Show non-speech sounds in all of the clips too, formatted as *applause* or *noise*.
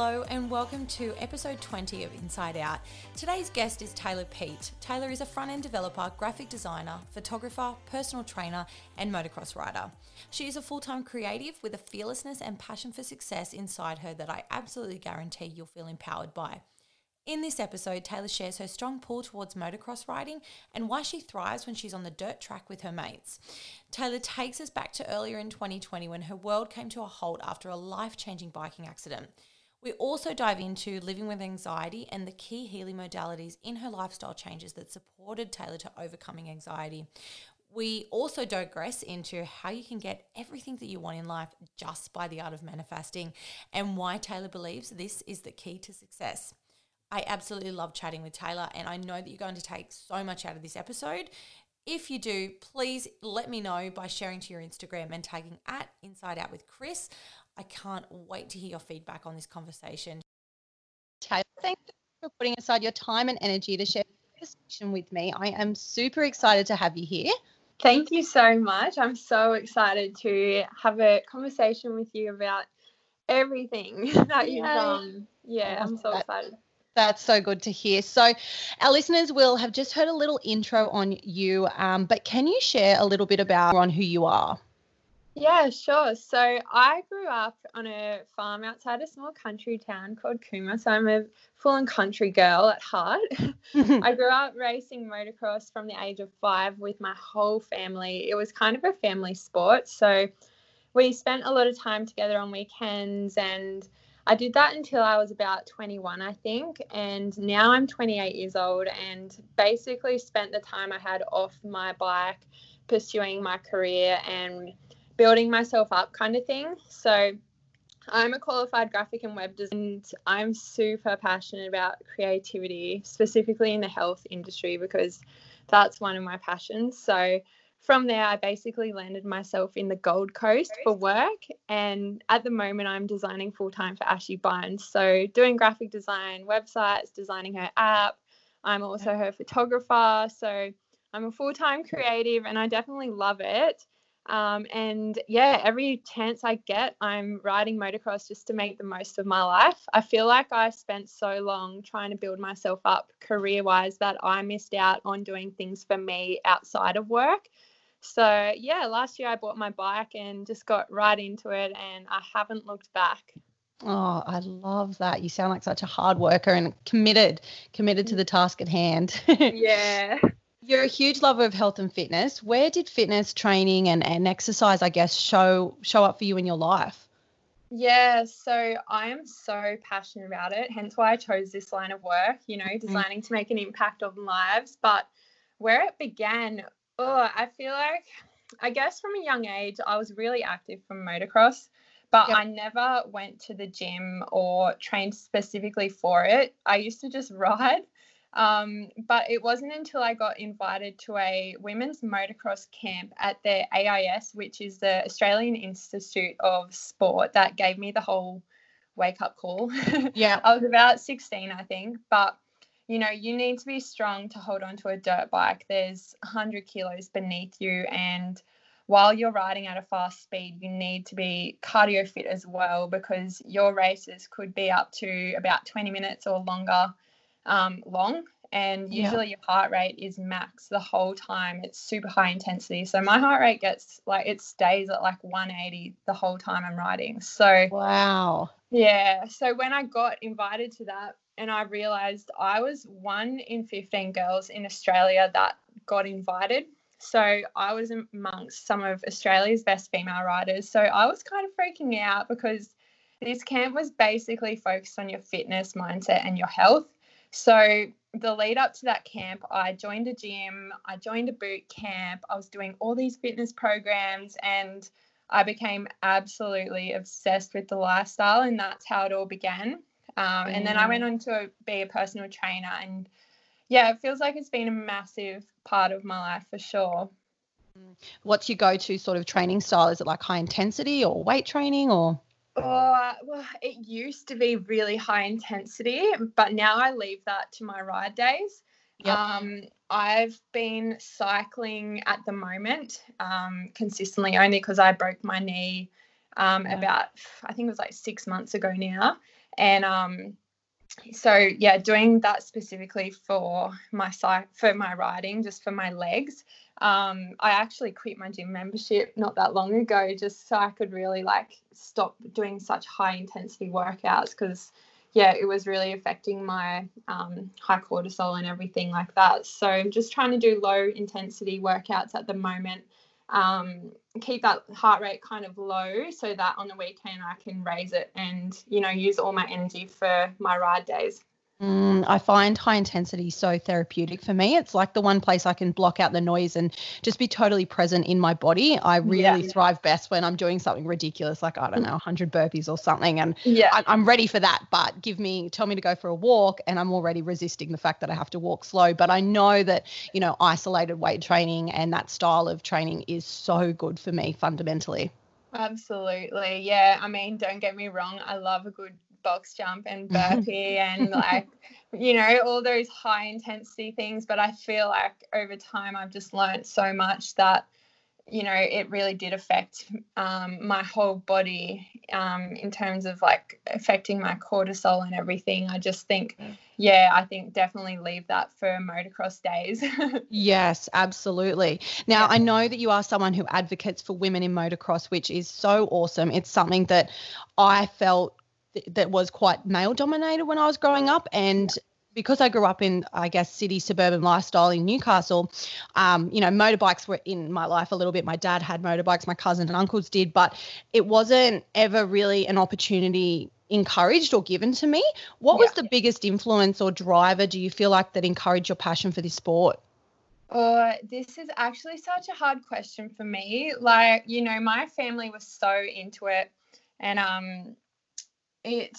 Hello, and welcome to episode 20 of Inside Out. Today's guest is Taylor Peet. Taylor is a front end developer, graphic designer, photographer, personal trainer, and motocross rider. She is a full time creative with a fearlessness and passion for success inside her that I absolutely guarantee you'll feel empowered by. In this episode, Taylor shares her strong pull towards motocross riding and why she thrives when she's on the dirt track with her mates. Taylor takes us back to earlier in 2020 when her world came to a halt after a life changing biking accident. We also dive into living with anxiety and the key healing modalities in her lifestyle changes that supported Taylor to overcoming anxiety. We also digress into how you can get everything that you want in life just by the art of manifesting and why Taylor believes this is the key to success. I absolutely love chatting with Taylor, and I know that you're going to take so much out of this episode. If you do, please let me know by sharing to your Instagram and tagging at Inside Out with Kris. I can't wait to hear your feedback on this conversation. Taylor, thank you for putting aside your time and energy to share this conversation with me. I am super excited to have you here. Thank you so much. I'm so excited to have a conversation with you about everything *laughs* that you've done. Yeah, I'm so excited. That's so good to hear. So, our listeners will have just heard a little intro on you, um, but can you share a little bit about on who you are? Yeah, sure. So I grew up on a farm outside a small country town called Cooma. So I'm a full and country girl at heart. *laughs* I *laughs* grew up racing motocross from the age of five with my whole family. It was kind of a family sport. So we spent a lot of time together on weekends and I did that until I was about 21, I think. And now I'm 28 years old and basically spent the time I had off my bike pursuing my career and building myself up kind of thing. So I'm a qualified graphic and web designer. And I'm super passionate about creativity, specifically in the health industry, because that's one of my passions. So from there, I basically landed myself in the Gold Coast for work. And at the moment, I'm designing full time for Ashy Bines. So doing graphic design, websites, designing her app. I'm also her photographer. So I'm a full time creative and I definitely love it. Um, and yeah, every chance I get, I'm riding motocross just to make the most of my life. I feel like I spent so long trying to build myself up career wise that I missed out on doing things for me outside of work. So yeah, last year I bought my bike and just got right into it, and I haven't looked back. Oh, I love that. You sound like such a hard worker and committed, committed to mm. the task at hand. *laughs* yeah. You're a huge lover of health and fitness. Where did fitness training and, and exercise, I guess, show show up for you in your life? Yeah, so I am so passionate about it, hence why I chose this line of work, you know, mm. designing to make an impact on lives. But where it began, oh, I feel like I guess from a young age I was really active from motocross, but yep. I never went to the gym or trained specifically for it. I used to just *laughs* ride um, but it wasn't until I got invited to a women's motocross camp at the AIS, which is the Australian Institute of Sport, that gave me the whole wake up call. *laughs* Yeah. I was about 16, I think. But, you know, you need to be strong to hold on to a dirt bike. There's 100 kilos beneath you. And while you're riding at a fast speed, you need to be cardio fit as well because your races could be up to about 20 minutes or longer um, long and usually yeah. your heart rate is max the whole time. It's super high intensity. So my heart rate gets like it stays at like 180 the whole time i'm riding. So wow. Yeah so when i got invited to that and i realized i was one in 15 girls in australia that got invited. So i was amongst some of australia's best female riders. So i was kind of freaking out because this camp was basically focused on your fitness mindset and your health so the lead up to that camp, I joined a gym, I joined a boot camp, I was doing all these fitness programs and I became absolutely obsessed with the lifestyle, and that's how it all began. Um, and then I went on to be a personal trainer, and yeah, it feels like it's been a massive part of my life for sure. What's your go-to sort of training style? Is it like high intensity or weight training or? Oh, well, it used to be really high intensity, but now I leave that to my ride days. Yep. Um, I've been cycling at the moment um, consistently only because I broke my knee um, yeah. about, I think it was like six months ago now. And um, so, yeah, doing that specifically for my site, for my riding, just for my legs. Um, I actually quit my gym membership not that long ago just so I could really like stop doing such high intensity workouts because yeah, it was really affecting my um, high cortisol and everything like that. So I'm just trying to do low intensity workouts at the moment. Um, keep that heart rate kind of low so that on the weekend I can raise it and you know use all my energy for my ride days. Mm, I find high intensity so therapeutic for me. It's like the one place I can block out the noise and just be totally present in my body. I really yeah. thrive best when I'm doing something ridiculous, like I don't know, 100 burpees or something, and yeah, I, I'm ready for that. But give me, tell me to go for a walk, and I'm already resisting the fact that I have to walk slow. But I know that you know, isolated weight training and that style of training is so good for me fundamentally. Absolutely. Yeah. I mean, don't get me wrong. I love a good box jump and *laughs* burpee and like you know all those high intensity things but i feel like over time i've just learned so much that you know it really did affect um, my whole body um, in terms of like affecting my cortisol and everything. I just think yeah i think definitely leave that for motocross days. *laughs* Yes absolutely. Now yeah. i know that you are someone who advocates for women in motocross which is so awesome. It's something that i felt that was quite male dominated when I was growing up. And because I grew up in, I guess, city suburban lifestyle in Newcastle, um, you know, motorbikes were in my life a little bit. My dad had motorbikes, my cousin and uncles did, but it wasn't ever really an opportunity encouraged or given to me. What yeah. was the biggest influence or driver do you feel like that encouraged your passion for this sport? Oh, this is actually such a hard question for me. Like, you know, my family was so into it. And um, it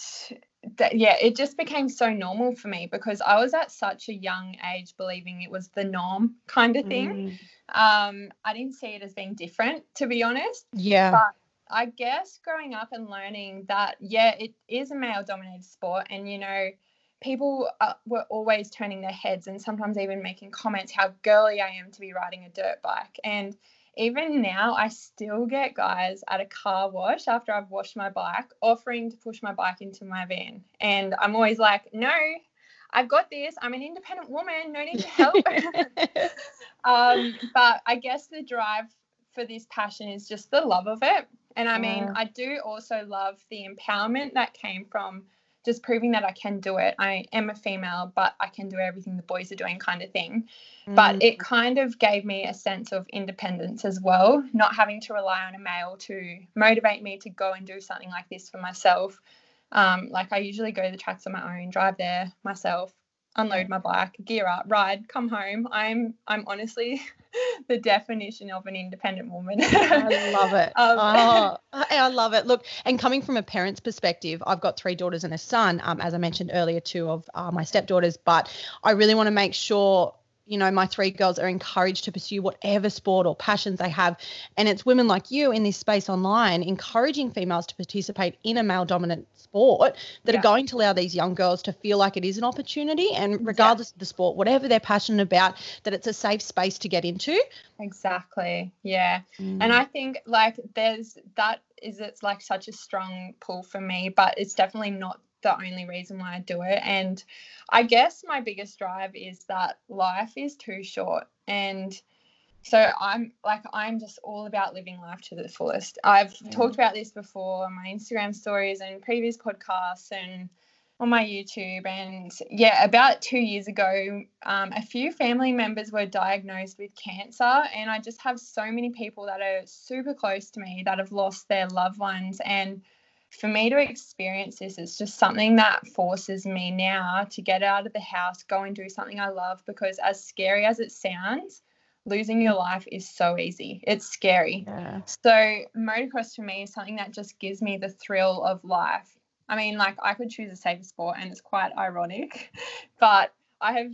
that, yeah, it just became so normal for me because I was at such a young age believing it was the norm kind of thing. Mm. Um, I didn't see it as being different, to be honest. Yeah. But I guess growing up and learning that, yeah, it is a male dominated sport. And, you know, people uh, were always turning their heads and sometimes even making comments how girly I am to be riding a dirt bike. And even now, I still get guys at a car wash after I've washed my bike offering to push my bike into my van. And I'm always like, no, I've got this. I'm an independent woman. No need to help. *laughs* *laughs* um, but I guess the drive for this passion is just the love of it. And I mean, yeah. I do also love the empowerment that came from just proving that I can do it. I am a female, but I can do everything the boys are doing, kind of thing. Mm. But it kind of gave me a sense of independence as well, not having to rely on a male to motivate me to go and do something like this for myself. Um, like I usually go to the tracks on my own, drive there myself, unload my bike, gear up, ride, come home. I'm I'm honestly *laughs* the definition of an independent woman. I love it. *laughs* Um, oh, I love it. Look, and coming from a parent's perspective, I've got three daughters and a son. Um, as I mentioned earlier, two of uh, my stepdaughters, but I really want to make sure you know, my three girls are encouraged to pursue whatever sport or passions they have. And it's women like you in this space online encouraging females to participate in a male dominant sport that yeah. are going to allow these young girls to feel like it is an opportunity and regardless yeah. of the sport, whatever they're passionate about, that it's a safe space to get into. Exactly. Yeah. Mm. And I think like there's that is it's like such a strong pull for me, but it's definitely not the only reason why I do it. And I guess my biggest drive is that life is too short. And so I'm like, I'm just all about living life to the fullest. I've talked about this before on my Instagram stories and previous podcasts and on my YouTube. And yeah, about two years ago, um, a few family members were diagnosed with cancer. And I just have so many people that are super close to me that have lost their loved ones. And for me to experience this it's just something that forces me now to get out of the house, go and do something I love because as scary as it sounds, losing your life is so easy. It's scary. Yeah. So motocross for me is something that just gives me the thrill of life. I mean, like I could choose a safer sport and it's quite ironic, *laughs* but I have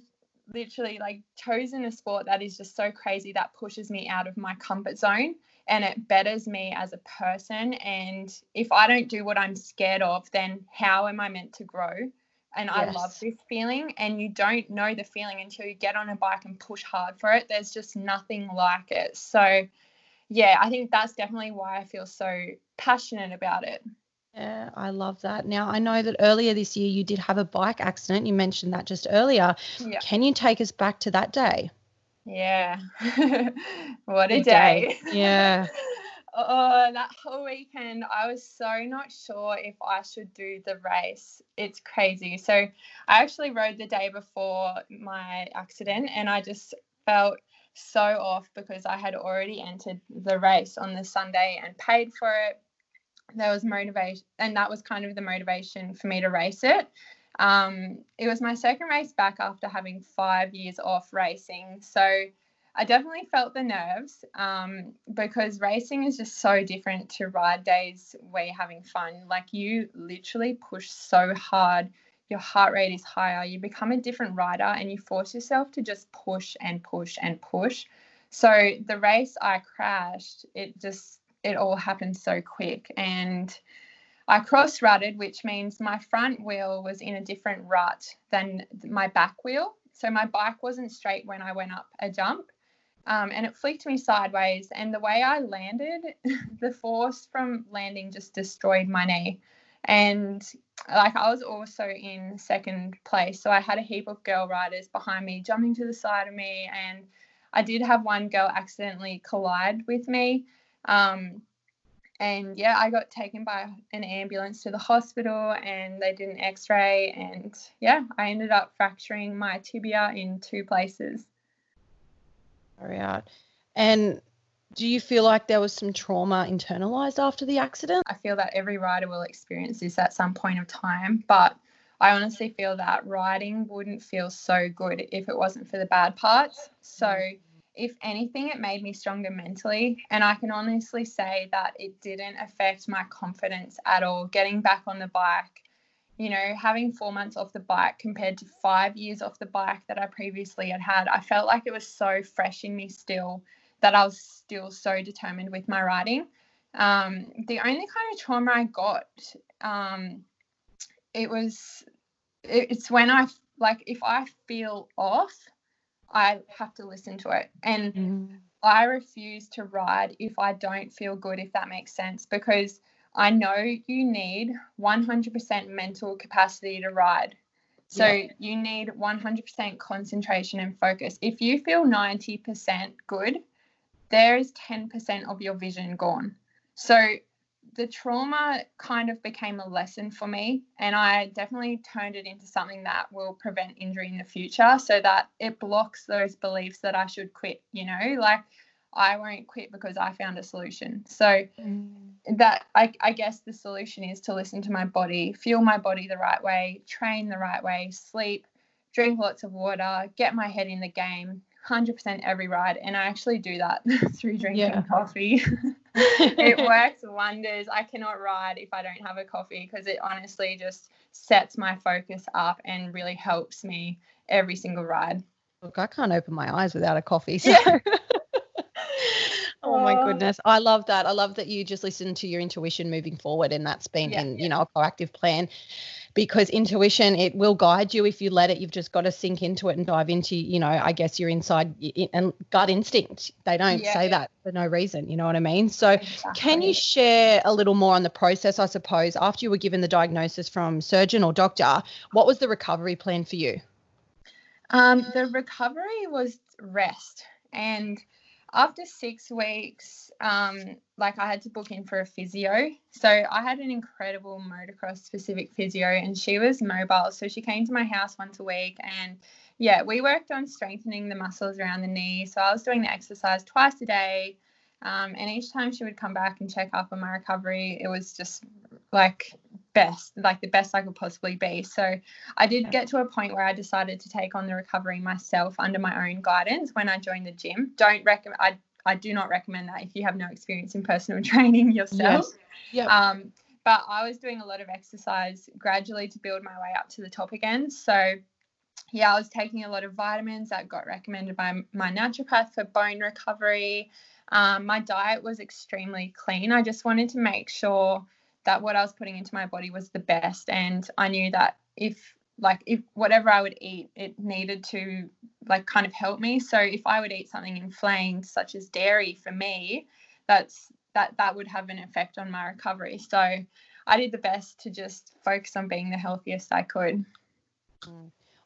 literally like chosen a sport that is just so crazy that pushes me out of my comfort zone and it betters me as a person and if I don't do what I'm scared of, then how am I meant to grow? and yes. I love this feeling. And you don't know the feeling until you get on a bike and push hard for it. There's just nothing like it. So, yeah, I think that's definitely why I feel so passionate about it. Yeah, I love that. Now, I know that earlier this year you did have a bike accident. You mentioned that just earlier. Yeah. Can you take us back to that day? Yeah. *laughs* what a day. day. Yeah. *laughs* Oh, that whole weekend, I was so not sure if I should do the race. It's crazy. So, I actually rode the day before my accident and I just felt so off because I had already entered the race on the Sunday and paid for it. There was motivation, and that was kind of the motivation for me to race it. Um, it was my second race back after having five years off racing. So, I definitely felt the nerves um, because racing is just so different to ride days where you're having fun. Like you literally push so hard, your heart rate is higher, you become a different rider, and you force yourself to just push and push and push. So the race I crashed, it just it all happened so quick and I cross rutted, which means my front wheel was in a different rut than my back wheel. So my bike wasn't straight when I went up a jump um, and it flicked me sideways. And the way I landed, *laughs* the force from landing just destroyed my knee. And like I was also in second place, so I had a heap of girl riders behind me jumping to the side of me, and I did have one girl accidentally collide with me. Um, and yeah, I got taken by an ambulance to the hospital, and they did an X-ray, and yeah, I ended up fracturing my tibia in two places out. And do you feel like there was some trauma internalized after the accident? I feel that every rider will experience this at some point of time, but I honestly feel that riding wouldn't feel so good if it wasn't for the bad parts. So, if anything, it made me stronger mentally. And I can honestly say that it didn't affect my confidence at all. Getting back on the bike, you know, having four months off the bike compared to five years off the bike that I previously had had, I felt like it was so fresh in me still that I was still so determined with my riding. Um, the only kind of trauma I got, um, it was, it, it's when I, like, if I feel off, I have to listen to it. And mm. I refuse to ride if I don't feel good, if that makes sense, because – I know you need 100% mental capacity to ride. So yeah. you need 100% concentration and focus. If you feel 90% good, there is 10% of your vision gone. So the trauma kind of became a lesson for me and I definitely turned it into something that will prevent injury in the future so that it blocks those beliefs that I should quit, you know, like I won't quit because I found a solution. So mm. that I, I guess the solution is to listen to my body, feel my body the right way, train the right way, sleep, drink lots of water, get my head in the game, 100% every ride. And I actually do that *laughs* through drinking yeah. coffee. *laughs* it *laughs* works wonders. I cannot ride if I don't have a coffee because it honestly just sets my focus up and really helps me every single ride. Look, I can't open my eyes without a coffee. So. Yeah. *laughs* Oh my oh. goodness. I love that. I love that you just listen to your intuition moving forward and that's been yeah, in, yeah. you know, a proactive plan because intuition it will guide you if you let it. You've just got to sink into it and dive into, you know, I guess your inside and gut instinct. They don't yeah, say that for no reason, you know what I mean? So exactly. can you share a little more on the process, I suppose, after you were given the diagnosis from surgeon or doctor, what was the recovery plan for you? Um, the recovery was rest and after six weeks, um, like I had to book in for a physio. So I had an incredible motocross specific physio, and she was mobile. So she came to my house once a week, and yeah, we worked on strengthening the muscles around the knee. So I was doing the exercise twice a day. Um, and each time she would come back and check up on my recovery, it was just like best, like the best I could possibly be. So I did get to a point where I decided to take on the recovery myself under my own guidance when I joined the gym. Don't recommend I I do not recommend that if you have no experience in personal *laughs* training yourself. Yes. Yep. Um, but I was doing a lot of exercise gradually to build my way up to the top again. So yeah, I was taking a lot of vitamins that got recommended by my naturopath for bone recovery. Um, my diet was extremely clean. I just wanted to make sure that what I was putting into my body was the best. And I knew that if like if whatever I would eat, it needed to like kind of help me. So if I would eat something inflamed, such as dairy for me, that's that that would have an effect on my recovery. So I did the best to just focus on being the healthiest I could.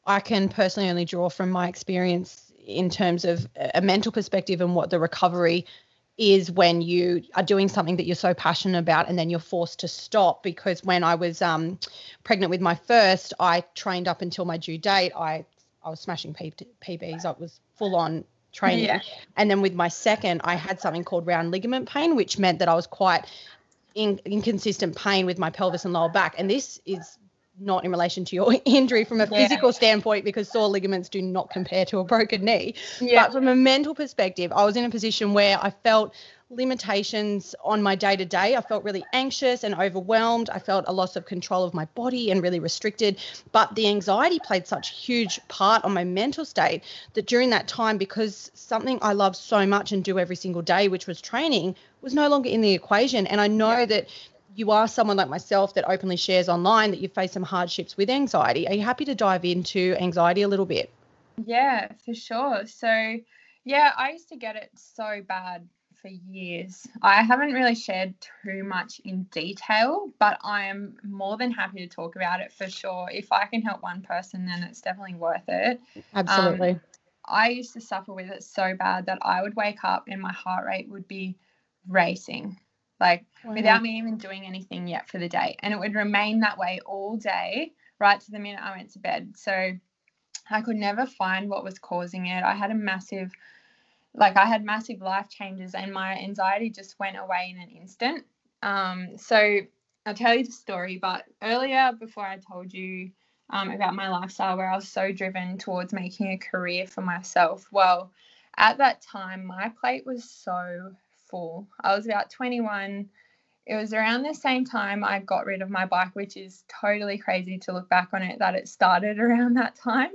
I can personally only draw from my experience in terms of a mental perspective and what the recovery is when you are doing something that you're so passionate about and then you're forced to stop. Because when I was um, pregnant with my first I trained up until my due date. I I was smashing P- PBs I was full on training. Yeah. and then with my second I had something called round ligament pain which meant that I was quite in, inconsistent pain with my pelvis and lower back. And this is not in relation to your *laughs* injury from a yeah. physical standpoint because sore ligaments do not compare to a broken knee. Yeah. But from a mental perspective, I was in a position where I felt limitations on my day to day. I felt really anxious and overwhelmed. I felt a loss of control of my body and really restricted. But the anxiety played such a huge part on my mental state that during that time, because something I love so much and do every single day, which was training, was no longer in the equation. And I know yeah. that you are someone like myself that openly shares online that you face some hardships with anxiety. Are you happy to dive into anxiety a little bit? Yeah, for sure. So, yeah, I used to get it so bad for years. I haven't really shared too much in detail, but I am more than happy to talk about it for sure. If I can help one person, then it's definitely worth it. Absolutely. Um, I used to suffer with it so bad that I would wake up and my heart rate would be racing like wow. without me even doing anything yet for the day. And it would remain that way all day, right to the minute I went to bed. So I could never find what was causing it. I had a massive, like, I had massive life changes, and my anxiety just went away in an instant. Um, so I'll tell you the story, but earlier, before I told you um, about my lifestyle, where I was so driven towards making a career for myself, well, at that time, my plate was so full. I was about 21. It was around the same time I got rid of my bike, which is totally crazy to look back on it that it started *laughs* around that time.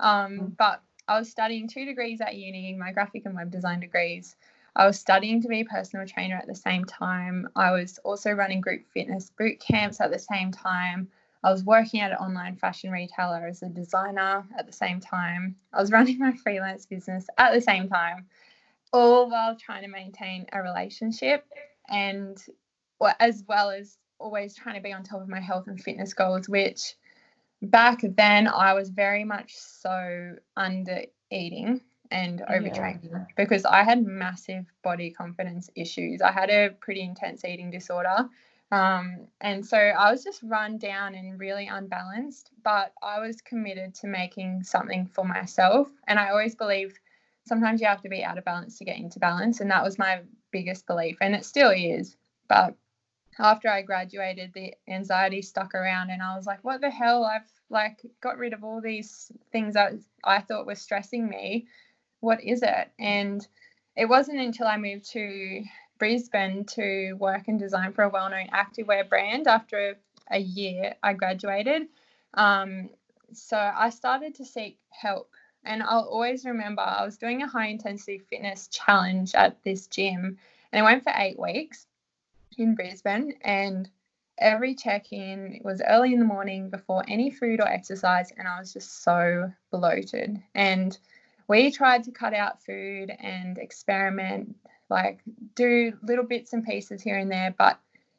Um, mm. but I was studying two degrees at uni, my graphic and web design degrees. I was studying to be a personal trainer at the same time. I was also running group fitness boot camps at the same time. I was working at an online fashion retailer as a designer at the same time. I was *laughs* running my freelance business at the same time all while trying to maintain a relationship and as well as always trying to be on top of my health and fitness goals which back then I was very much so under eating and overtraining yeah. because I had massive body confidence issues. I had a pretty intense eating disorder. Um, and so I was just run down and really unbalanced, but I was committed to making something for myself. And I always believed sometimes you have to be out of balance to get into balance. And that was my biggest belief. And it still is. But after I graduated, the anxiety stuck around and I was like, what the hell? I've like got rid of all these things that I thought were stressing me. What is it? And it wasn't until I moved to Brisbane to work and design for a well known activewear brand after a year I graduated. Um, so I started to seek help and I'll always remember I was doing a high intensity fitness challenge at this gym and I went for eight weeks in Brisbane. And every check in was early in the morning before any food or exercise. And I was just so bloated. And we tried to cut out food and experiment, like do little bits and pieces here and there. But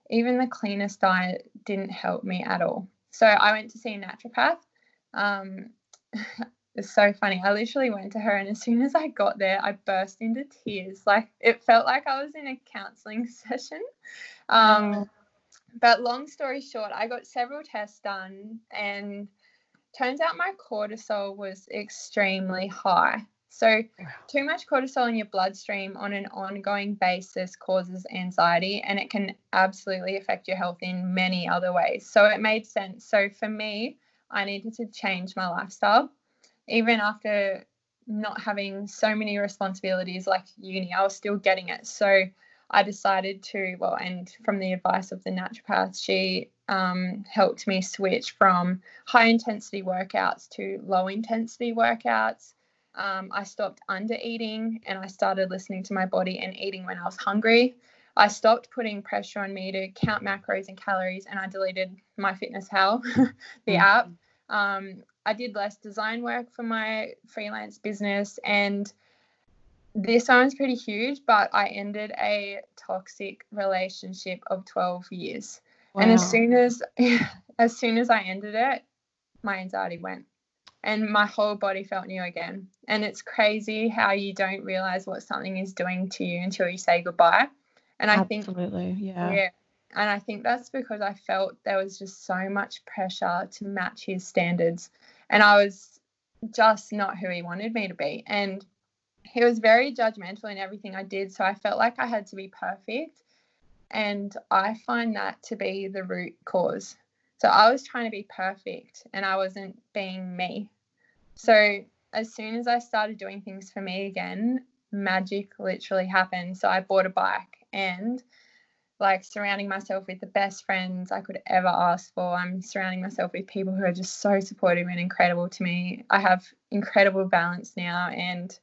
even the cleanest diet didn't help me at all. So I went to see a naturopath. Um, *laughs* It's so funny. I literally went to her, and as soon as I got there, I burst into tears. Like it felt like I was in a counseling *laughs* session. Um, but long story short, I got several tests done, and turns out my cortisol was extremely high. So, too much cortisol in your bloodstream on an ongoing basis causes anxiety and it can absolutely affect your health in many other ways. So, it made sense. So, for me, I needed to change my lifestyle. Even after not having so many responsibilities like uni, I was still getting it. So, I decided to, well, and from the advice of the naturopath, she um, helped me switch from high intensity workouts to low intensity workouts. Um, I stopped under eating and I started listening to my body and eating when I was hungry. I stopped putting pressure on me to count macros and calories and I deleted MyFitnessPal, *laughs* the mm-hmm. app. Um, I did less design work for my freelance business and this sounds pretty huge, but I ended a toxic relationship of 12 years. Wow. And as soon as *laughs* as soon as I ended it, my anxiety went and my whole body felt new again. And it's crazy how you don't realize what something is doing to you until you say goodbye. And I Absolutely, think Absolutely, yeah. Yeah. And I think that's because I felt there was just so much pressure to match his standards. And I was just not who he wanted me to be. And he was very judgmental in everything I did. So I felt like I had to be perfect. And I find that to be the root cause. So I was trying to be perfect and I wasn't being me. So as soon as I started doing things for me again, magic literally happened. So I bought a bike and like surrounding myself with the best friends I could ever ask for. I'm surrounding myself with people who are just so supportive and incredible to me. I have incredible balance now and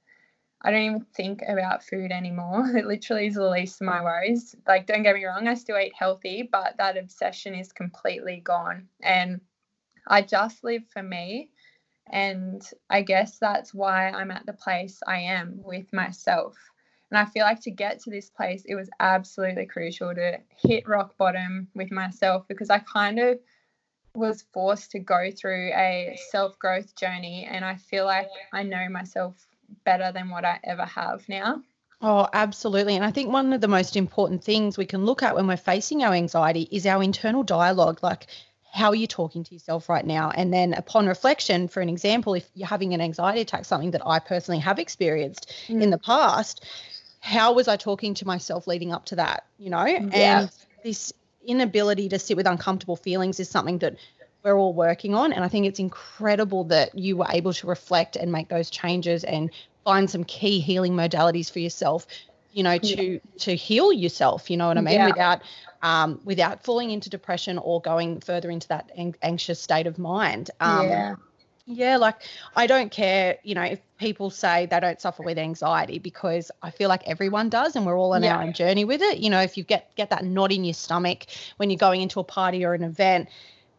I don't even think about food anymore. *laughs* It literally is the least of my worries. Like, don't get me wrong, I still eat healthy, but that obsession is completely gone. And I just live for me. And I guess that's why I'm at the place I am with myself. And I feel like to get to this place, it was absolutely crucial to hit rock bottom with myself because I kind of was forced to go through a self growth journey. And I feel like I know myself better than what I ever have now. Oh, absolutely. And I think one of the most important things we can look at when we're facing our anxiety is our internal dialogue. Like, how are you talking to yourself right now? And then, upon reflection, for an example, if you're having an anxiety attack, something that I personally have experienced mm. in the past, how was I talking to myself leading up to that? You know, yeah. and this inability to sit with uncomfortable feelings is something that we're all working on. And I think it's incredible that you were able to reflect and make those changes and find some key healing modalities for yourself, you know, to yeah. to heal yourself, you know what I mean, yeah. without um, without falling into depression or going further into that anxious state of mind. Um, yeah. Yeah, like I don't care, you know, if people say they don't suffer with anxiety because I feel like everyone does and we're all on yeah. our own journey with it. You know, if you get get that knot in your stomach when you're going into a party or an event,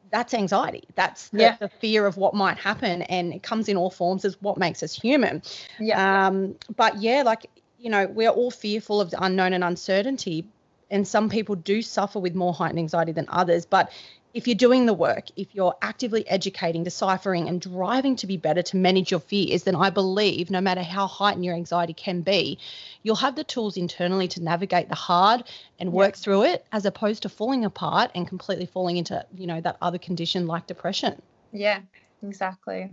that's anxiety. That's the, yeah. the, fear of what might happen, and it comes in all forms is what makes us human. Yeah. Um, but yeah, like you know, we're all fearful of the unknown and uncertainty, and some people do suffer with more heightened anxiety than others. But if you're doing the work, if you're actively educating, deciphering, and driving to be better to manage your fears, then I believe no matter how heightened your anxiety can be, you'll have the tools internally to navigate the hard and work through it as opposed to falling apart and completely falling into, you know, that other condition like depression. Yeah, exactly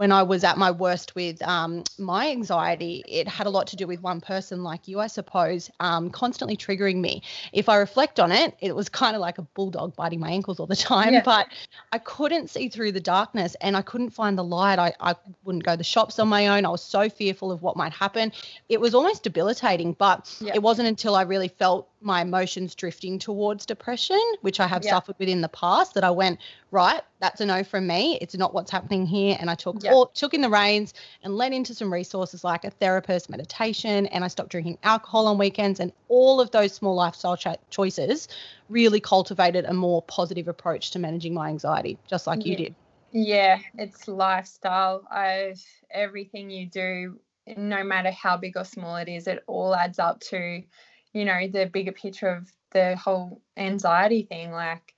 when I was at my worst with um, my anxiety, it had a lot to do with one person like you, I suppose, um, constantly triggering me. If I reflect on it, it was kind of like a bulldog biting my ankles all the *laughs* time, yeah. but I couldn't see through the darkness and I couldn't find the light. I, I wouldn't go to the shops on my own. I was so fearful of what might happen. It was almost debilitating, but yeah. it wasn't until I really felt my emotions drifting towards depression, which I have yeah. suffered with in the past, that I went, right, that's a no from me. It's not what's happening here. And I took yeah. all, took in the reins and led into some resources like a therapist, meditation, and I stopped drinking alcohol on weekends. And all of those small lifestyle choices really cultivated a more positive approach to managing my anxiety, just like yeah. you did. Yeah, it's lifestyle. I everything you do, no matter how big or small it is, it all adds up to you know the bigger picture of the whole anxiety thing like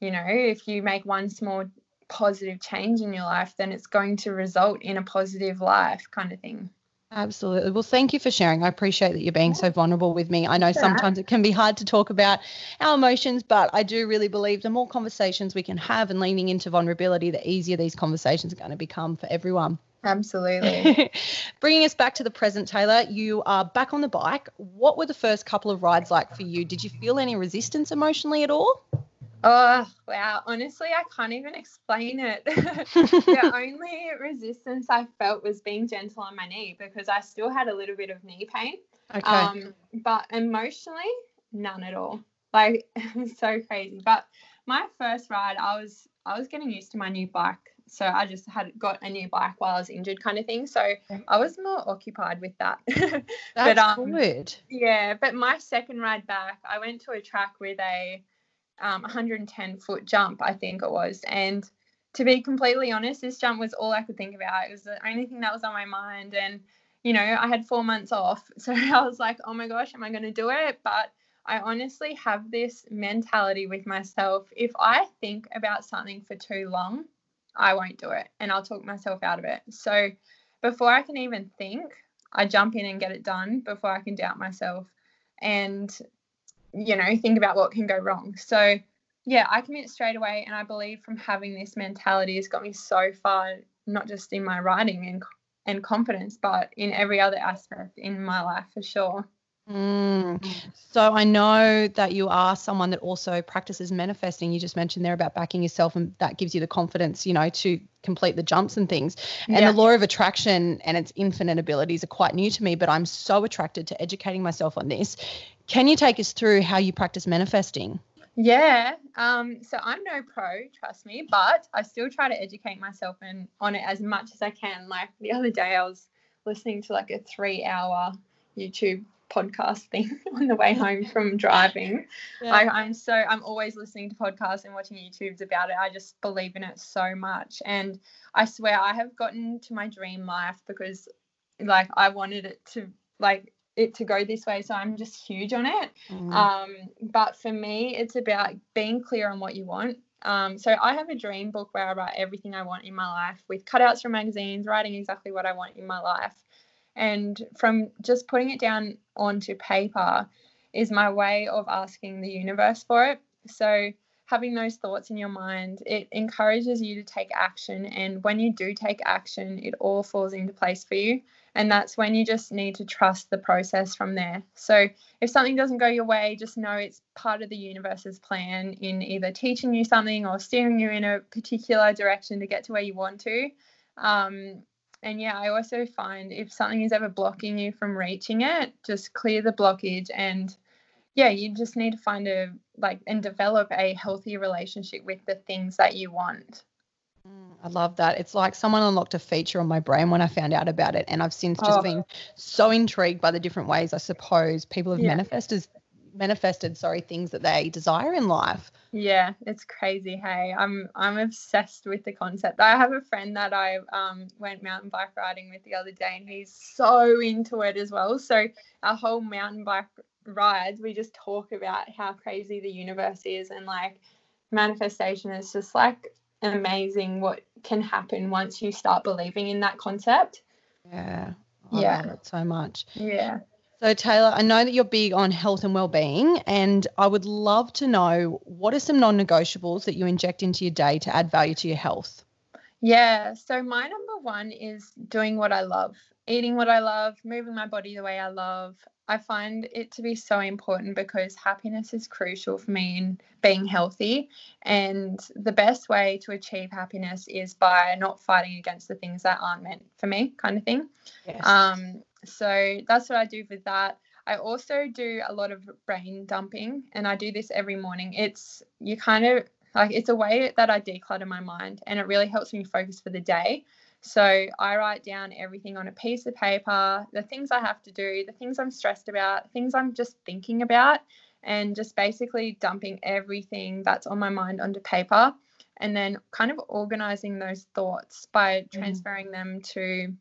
you know if you make one small positive change in your life then it's going to result in a positive life kind of thing Absolutely. Well, thank you for sharing. I appreciate that you're being so vulnerable with me. I know sometimes it can be hard to talk about our emotions, but I do really believe the more conversations we can have and leaning into vulnerability, the easier these conversations are going to become for everyone. Absolutely. *laughs* Bringing us back to the present, Taylor, you are back on the bike. What were the first couple of rides like for you? Did you feel any resistance emotionally at all? Oh, wow. Honestly, I can't even explain it. *laughs* the *laughs* only resistance I felt was being gentle on my knee because I still had a little bit of knee pain. Okay. Um, but emotionally, none at all. Like so crazy. But my first ride, I was I was getting used to my new bike. So I just had got a new bike while I was injured, kind of thing. So I was more occupied with that. *laughs* That's but, um, good. Yeah, but my second ride back, I went to a track with a um, 110 foot jump, I think it was, and to be completely honest, this jump was all I could think about. It was the only thing that was on my mind, and you know, I had four months off, *laughs* so I was like, oh my gosh, am I going to do it? But I honestly have this mentality with myself. If I think about something for too long, I won't do it and I'll talk myself out of it. So before I can even think, I jump in and get it done before I can doubt myself and, you know, think about what can go wrong. So, yeah, I commit straight away. And I believe from having this mentality has got me so far, not just in my writing and, and confidence, but in every other aspect in my life for sure. Mm. So I know that you are someone that also practices manifesting. You just mentioned there about backing yourself, and that gives you the confidence, you know, to complete the jumps and things. And Yeah. the law of attraction and its infinite abilities are quite new to me, but I'm so attracted to educating myself on this. Can you take us through how you practice manifesting? Yeah. Um, so I'm no pro, trust me, but I still try to educate myself and on it as much as I can. Like the other day I was listening to like a three hour YouTube podcast thing *laughs* on the way home from driving. I, I'm so I'm always listening to podcasts and watching YouTubes about it. I just believe in it so much. And I swear I have gotten to my dream life because like I wanted it to like it to go this way. So I'm just huge on it. Mm. Um, but for me, it's about being clear on what you want. Um, so I have a dream book where I write everything I want in my life with cutouts from magazines, writing exactly what I want in my life. And from just putting it down onto paper is my way of asking the universe for it. So having those thoughts in your mind, it encourages you to take action. And when you do take action, it all falls into place for you. And that's when you just need to trust the process from there. So if something doesn't go your way, just know it's part of the universe's plan in either teaching you something or steering you in a particular direction to get to where you want to. Um, and yeah, I also find if something is ever blocking you from reaching it, just clear the blockage and yeah, you just need to find a like and develop a healthy relationship with the things that you want. Mm, I love that. It's like someone unlocked a feature on my brain when I found out about it. And I've since just Oh. been so intrigued by the different ways I suppose people have Yeah. manifested manifested, sorry, things that they desire in life. Yeah, it's crazy. Hey, I'm I'm obsessed with the concept. I have a friend that I um went mountain bike riding with the other day, and he's so into it as well. So our whole mountain bike rides, we just talk about how crazy the universe is, and like manifestation is just like amazing what can happen once you start believing in that concept. Yeah. I Yeah. love it so much. Yeah. So Taylor, I know that you're big on health and well-being and I would love to know what are some non-negotiables that you inject into your day to add value to your health? Yeah. So my number one is doing what I love, eating what I love, moving my body the way I love. I find it to be so important because happiness is crucial for me in being healthy. And the best way to achieve happiness is by not fighting against the things that aren't meant for me, kind of thing. Yes. Um, so that's what I do with that. I also do a lot of brain dumping, and I do this every morning. It's you kind of like it's a way that I declutter my mind, and it really helps me focus for the day. So I write down everything on a piece of paper, the things I have to do, the things I'm stressed about, things I'm just thinking about, and just basically dumping everything that's on my mind onto paper, and then kind of organizing those thoughts by mm. transferring them to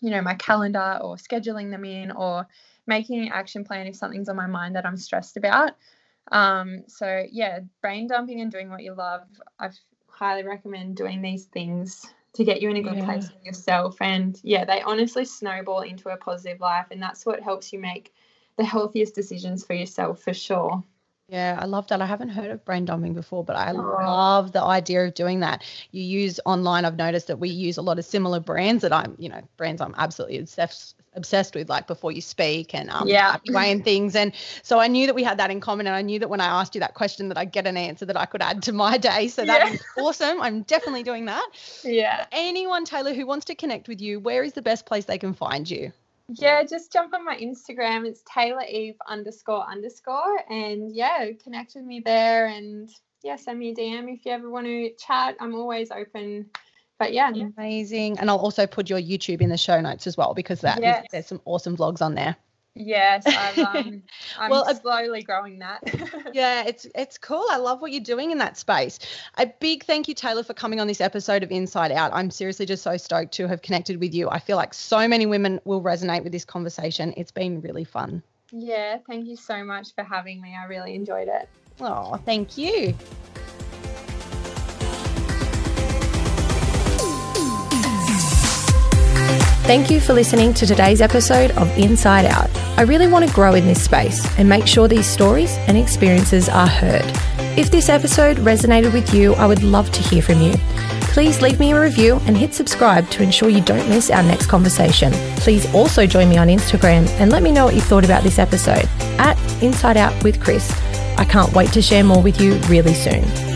you know my calendar or scheduling them in or making an action plan if something's on my mind that i'm stressed about. Um, so yeah brain dumping and doing what you love i highly recommend doing these things to get you in a good place with yourself. And yeah they honestly snowball into a positive life and that's what helps you make the healthiest decisions for yourself for sure Yeah, I love that. I haven't heard of brain dumping before, but I love the idea of doing that. You use online. I've noticed that we use a lot of similar brands that I'm, you know, brands I'm absolutely obsessed obsessed with, like before you speak and um, Yeah. way and things. And so I knew that we had that in common, and I knew that when I asked you that question, that I'd get an answer that I could add to my day. So Yeah. that is awesome. I'm definitely doing that. Yeah. Anyone, Taylor, who wants to connect with you, where is the best place they can find you? Yeah, just jump on my Instagram. It's Taylor Eve underscore underscore. And yeah, connect with me there and yeah, send me a DM if you ever want to chat. I'm always open. But yeah. Amazing. And I'll also put your YouTube in the show notes as well because that Yes. there's some awesome vlogs on there. Yes, I've, *laughs* um, I'm Well, slowly growing that. *laughs* Yeah, it's it's cool. I love what you're doing in that space. A big thank you, Taylor, for coming on this episode of Inside Out. I'm seriously just so stoked to have connected with you. I feel like so many women will resonate with this conversation. It's been really fun. yeah, thank you so much for having me. I really enjoyed it. Oh, thank you. Thank you for listening to today's episode of Inside Out. I really want to grow in this space and make sure these stories and experiences are heard. If this episode resonated with you, I would love to hear from you. Please leave me a review and hit subscribe to ensure you don't miss our next conversation. Please also join me on Instagram and let me know what you thought about this episode at Inside Out with Kris. I can't wait to share more with you really soon.